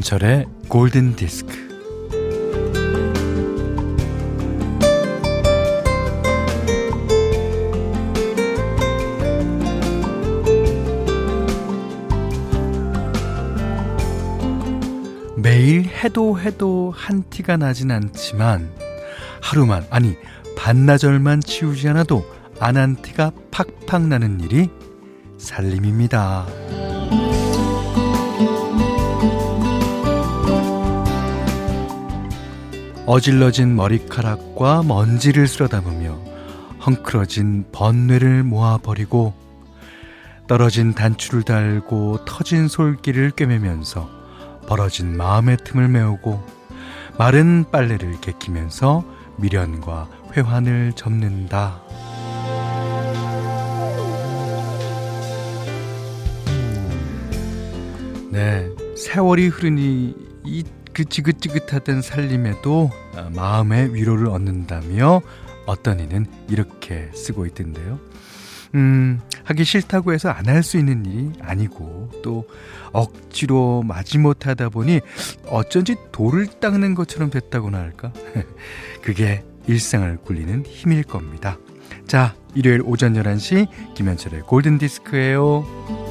김현철의 골든 디스크. 매일 해도 해도 한 티가 나진 않지만 하루만 아니 반나절만 치우지 않아도 안 한 티가 팍팍 나는 일이 살림입니다. 어질러진 머리카락과 먼지를 쓸어 담으며 헝클어진 번뇌를 모아버리고 떨어진 단추를 달고 터진 솔길을 꿰매면서 벌어진 마음의 틈을 메우고 마른 빨래를 개키면서 미련과 회환을 접는다. 네, 세월이 흐르니 이 그 지긋지긋하던 살림에도 아, 마음의 위로를 얻는다며 어떤 이는 이렇게 쓰고 있던데요. 음, 하기 싫다고 해서 안 할 수 있는 일이 아니고 또 억지로 마지못 하다 보니 어쩐지 돌을 닦는 것처럼 됐다고나 할까? 그게 일상을 굴리는 힘일 겁니다. 자, 일요일 오전 11시 김현철의 골든 디스크예요.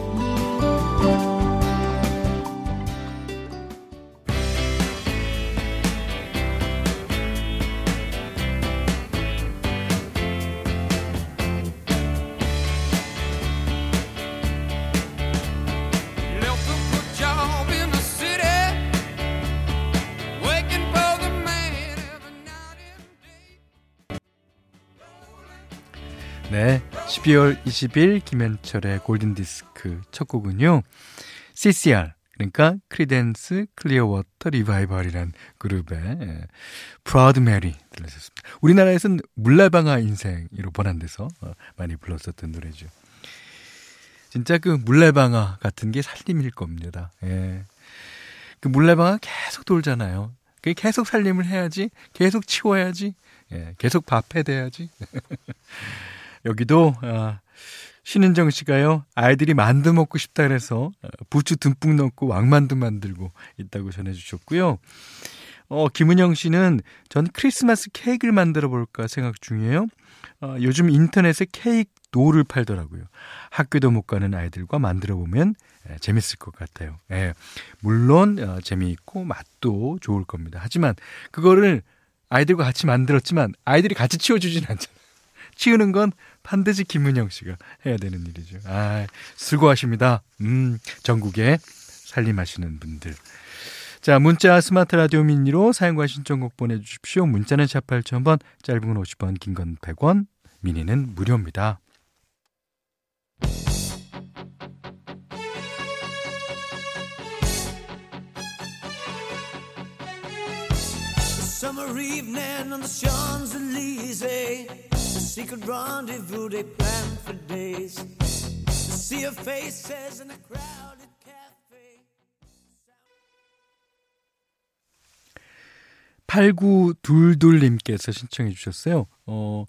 네, 12월 20일 김현철의 골든디스크 첫 곡은요. CCR, 그러니까 Creedence Clearwater Revival이란 그룹의 예, Proud Mary 들으셨습니다. 우리나라에서는 물레방아 인생으로 번안돼서 어, 많이 불렀었던 노래죠. 진짜 그 물레방아 같은 게 살림일 겁니다. 예. 그 물레방아 계속 돌잖아요. 그 계속 살림을 해야지, 계속 치워야지, 예, 계속 밥해 대야지. 여기도 아, 신은정 씨가요 아이들이 만두 먹고 싶다 그래서 어, 부추 듬뿍 넣고 왕만두 만들고 있다고 전해주셨고요. 어, 김은영 씨는 전 크리스마스 케이크를 만들어 볼까 생각 중이에요. 어, 요즘 인터넷에 케이크 노를 팔더라고요. 학교도 못 가는 아이들과 만들어 보면 예, 재밌을 것 같아요. 예, 물론 어, 재미있고 맛도 좋을 겁니다. 하지만 그거를 아이들과 같이 만들었지만 아이들이 같이 치워주진 않잖아요. 치우는 건 반드시 김은영 씨가 해야 되는 일이죠. 아, 수고하십니다. 음, 전국에 살림하시는 분들. 자, 문자 스마트 라디오 미니로 사용과 신청곡 보내주십시오. 문자는 샵 8000번, 짧은 건 50원, 긴 건 100원, 미니는 무료입니다. Secret rendezvous they planned for days. To see your faces in a crowded cafe. 8922님께서 신청해 주셨어요. 어,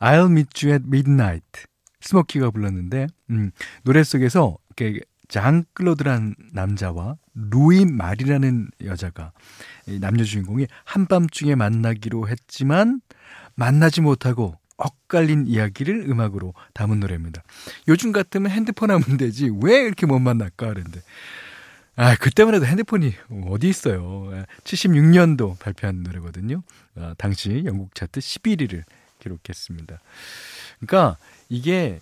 I'll meet you at midnight. 스모키가 불렀는데, 음, 노래 속에서 이렇게 장클로드란 남자와 루이 말이라는 여자가 남녀 주인공이 한밤중에 만나기로 했지만 만나지 못하고 엇갈린 이야기를 음악으로 담은 노래입니다. 요즘 같으면 핸드폰 하면 되지 왜 이렇게 못 만날까 그런데 아 그때만 해도 핸드폰이 어디 있어요. 76년도 발표한 노래거든요. 아, 당시 영국 차트 11위를 기록했습니다. 그러니까 이게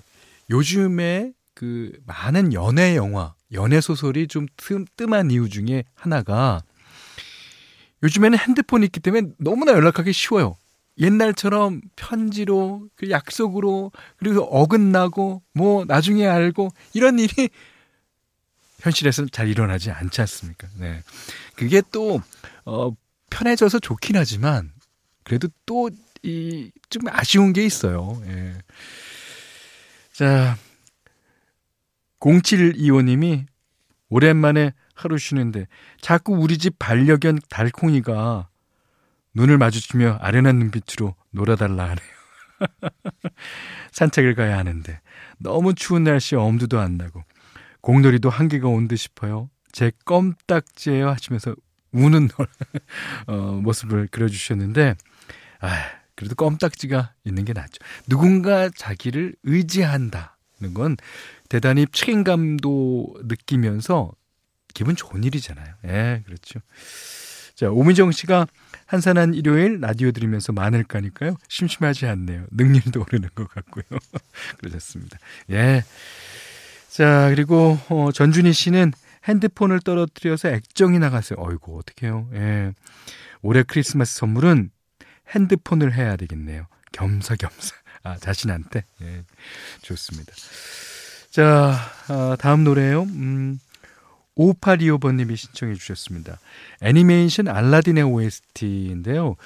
요즘에 그 많은 연애 영화, 연애 소설이 좀 뜸, 뜸한 이유 중에 하나가 요즘에는 핸드폰이 있기 때문에 너무나 연락하기 쉬워요. 옛날처럼 편지로 그 약속으로 그리고 어긋나고 뭐 나중에 알고 이런 일이 현실에서는 잘 일어나지 않지 않습니까? 네. 그게 또, 어, 편해져서 좋긴 하지만, 그래도 또, 이, 좀 아쉬운 게 있어요. 예. 자, 0725님이 오랜만에 하루 쉬는데, 자꾸 우리 집 반려견 달콩이가 눈을 마주치며 아련한 눈빛으로 놀아달라 하네요. 산책을 가야 하는데 너무 추운 날씨에 엄두도 안 나고 공놀이도 한계가 온 듯 싶어요. 제 껌딱지예요 하시면서 우는 어, 모습을 그려주셨는데, 아, 그래도 껌딱지가 있는 게 낫죠. 누군가 자기를 의지한다는 건 대단히 책임감도 느끼면서 기분 좋은 일이잖아요. 예, 그렇죠. 자, 오미정 씨가 한산한 일요일 라디오 들으면서 마늘 까니까요. 심심하지 않네요. 능률도 오르는 것 같고요. 그러셨습니다. 예. 자, 그리고 어, 전준희 씨는 핸드폰을 떨어뜨려서 액정이 나갔어요. 어이구, 어떡해요. 예. 올해 크리스마스 선물은 핸드폰을 해야 되겠네요. 겸사겸사. 아, 자신한테. 예. 좋습니다. 자, 아, 다음 노래요. 음, 5825번님이 신청해 주셨습니다. 애니메이션 알라딘의 OST인데요.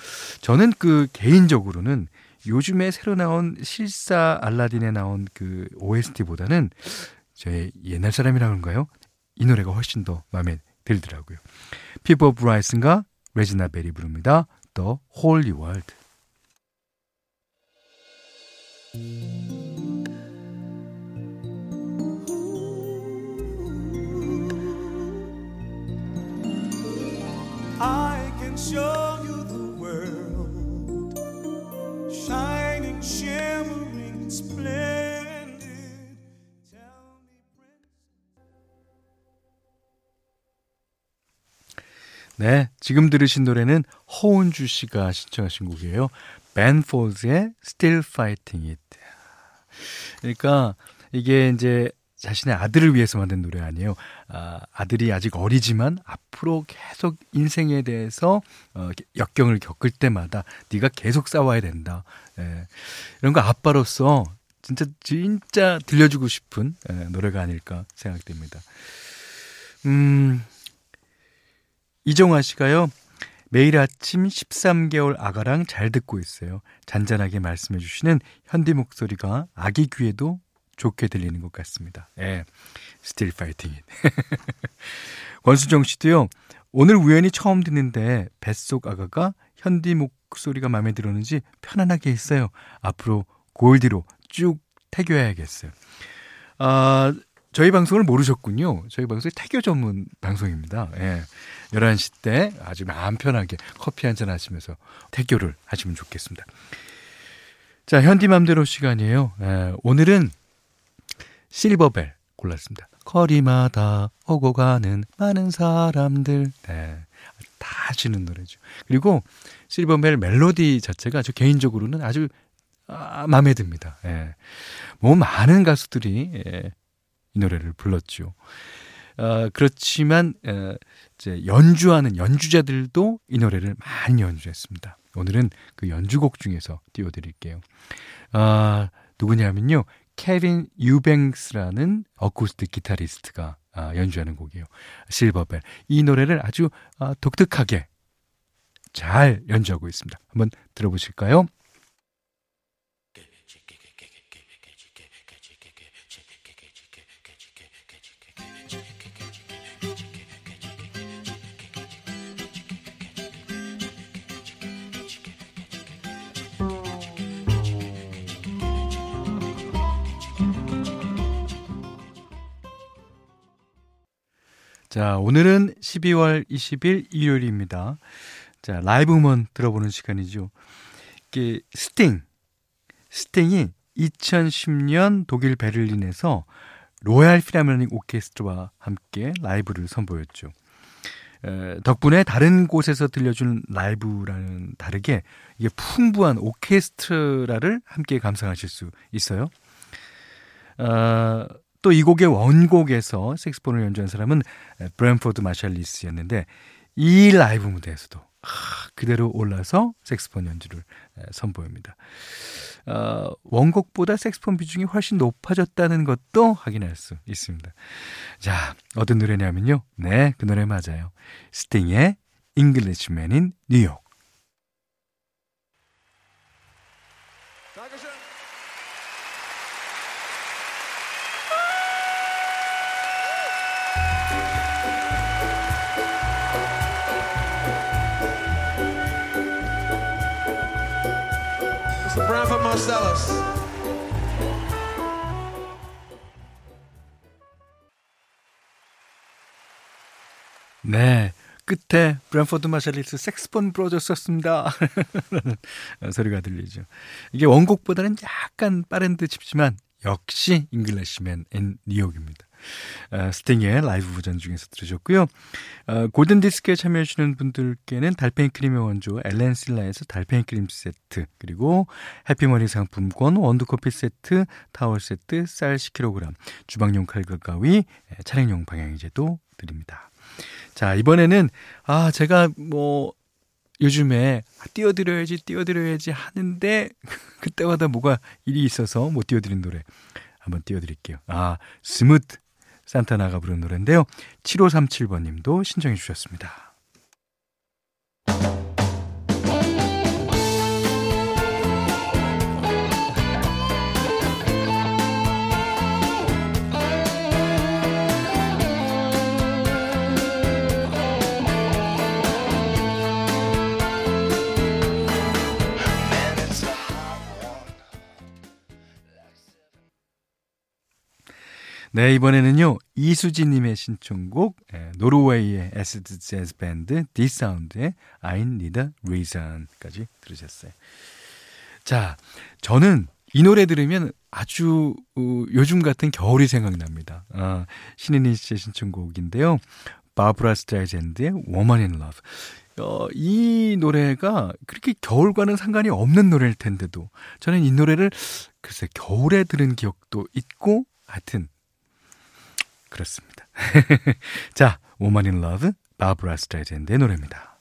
저는 그 개인적으로는 요즘에 새로 나온 실사 알라딘에 나온 그 OST보다는 제 옛날 사람이라 그런가요? 이 노래가 훨씬 더 마음에 들더라고요. 피보 브라이슨과 레지나 베리 부릅니다. The Holy World. Can show you the world shining, shimmering, splendid. Tell me, 네, 지금 들으신 노래는 허은주 씨가 신청하신 곡이에요. 벤 폴즈의 Still Fighting It. 그러니까 이게 이제 자신의 아들을 위해서 만든 노래 아니에요. 아, 아들이 아직 어리지만 앞으로 계속 인생에 대해서 어, 역경을 겪을 때마다 네가 계속 싸워야 된다. 예, 이런 거 아빠로서 진짜 진짜 들려주고 싶은 예, 노래가 아닐까 생각됩니다. 음, 이정화 씨가요. 매일 아침 13개월 아가랑 잘 듣고 있어요. 잔잔하게 말씀해 주시는 현디 목소리가 아기 귀에도 좋게 들리는 것 같습니다. 예. Fighting it. 권수정 씨도요. 오늘 우연히 처음 듣는데 뱃속 아가가 현디 목소리가 마음에 들었는지 편안하게 했어요. 앞으로 골디로 쭉 태교해야겠어요. 아, 저희 방송을 모르셨군요. 저희 방송이 태교 전문 방송입니다. 예. 11시 때 아주 마음 편하게 커피 한 잔 하시면서 태교를 하시면 좋겠습니다. 자, 현디맘대로 시간이에요. 예. 오늘은 실버벨 골랐습니다. 거리마다 오고 가는 많은 사람들. 네. 다 아시는 노래죠. 그리고 실버벨 멜로디 자체가 저 개인적으로는 아주 아, 마음에 듭니다. 예. 뭐 많은 가수들이 예, 이 노래를 불렀죠. 어, 그렇지만 어, 이제 연주하는 연주자들도 이 노래를 많이 연주했습니다. 오늘은 그 연주곡 중에서 띄워드릴게요. 아, 누구냐면요. 케빈 유뱅스라는 어쿠스틱 기타리스트가 아, 연주하는 곡이에요. 실버벨. 이 노래를 아주 아, 독특하게 잘 연주하고 있습니다. 한번 들어보실까요? 자, 오늘은 12월 20일 일요일입니다. 자, 라이브 음원 들어보는 시간이죠. 이게 스팅. 스팅이 2010년 독일 베를린에서 Royal Philharmonic 오케스트라와 함께 라이브를 선보였죠. 에, 덕분에 다른 곳에서 들려준 라이브와는 다르게 이게 풍부한 오케스트라를 함께 감상하실 수 있어요. 어, 또 이 곡의 원곡에서 색소폰을 연주한 사람은 브랜포드 마샬리스였는데 이 라이브 무대에서도 그대로 올라서 색소폰 연주를 선보입니다. 어, 원곡보다 색소폰 비중이 훨씬 높아졌다는 것도 확인할 수 있습니다. 자, 어떤 노래냐면요. 네, 그 노래 맞아요. 스팅의 Englishman in New York. Branford Marsalis. 네. 끝에 브랜포드 마샬리스 색소폰 불어줬었습니다. 소리가 들리죠. 이게 원곡보다는 약간 빠른 듯 싶지만 역시 Englishman in New York입니다. 어, 스팅의 라이브 버전 중에서 들으셨고요. 어, 골든 디스크에 참여해주시는 분들께는 달팽이 크림의 원조 엘렌실라에서 달팽이 크림 세트 그리고 해피머니 상품권 원두커피 세트 타월 세트 쌀 10kg 주방용 칼과 가위 차량용 방향제도 드립니다. 자 이번에는 아 제가 뭐 요즘에 띄워드려야지 띄워드려야지 하는데 그때마다 뭐가 일이 있어서 못 띄워드린 노래 한번 띄워드릴게요. 아 스무트 산타나가 부른 노래인데요. 7537번 님도 신청해 주셨습니다. 네, 이번에는요, 이수진님의 신청곡, 예, 노르웨이의 acid 재즈 밴드, D'Sound의 I Need a Reason까지 들으셨어요. 자, 저는 이 노래 들으면 아주 어, 요즘 같은 겨울이 생각납니다. 아, 신인희 씨의 신청곡인데요. 바브라 스트라이젠드의 Woman in Love. 어, 이 노래가 그렇게 겨울과는 상관이 없는 노래일 텐데도 저는 이 노래를 글쎄 겨울에 들은 기억도 있고 하여튼 그렇습니다. 자, Woman in Love, 바브라 스트라이젠드의 노래입니다.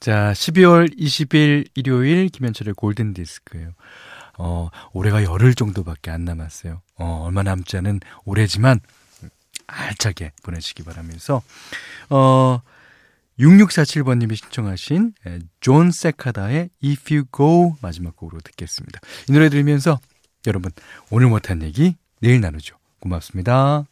자, 12월 20일 일요일 김현철의 골든 디스크예요. 어, 올해가 열흘 정도밖에 안 남았어요. 어, 얼마 남지 않은 올해지만 알차게 보내시기 바라면서 어 6647번님이 신청하신 존 세카다의 If You Go 마지막 곡으로 듣겠습니다. 이 노래 들으면서 여러분 오늘 못한 얘기 내일 나누죠. 고맙습니다.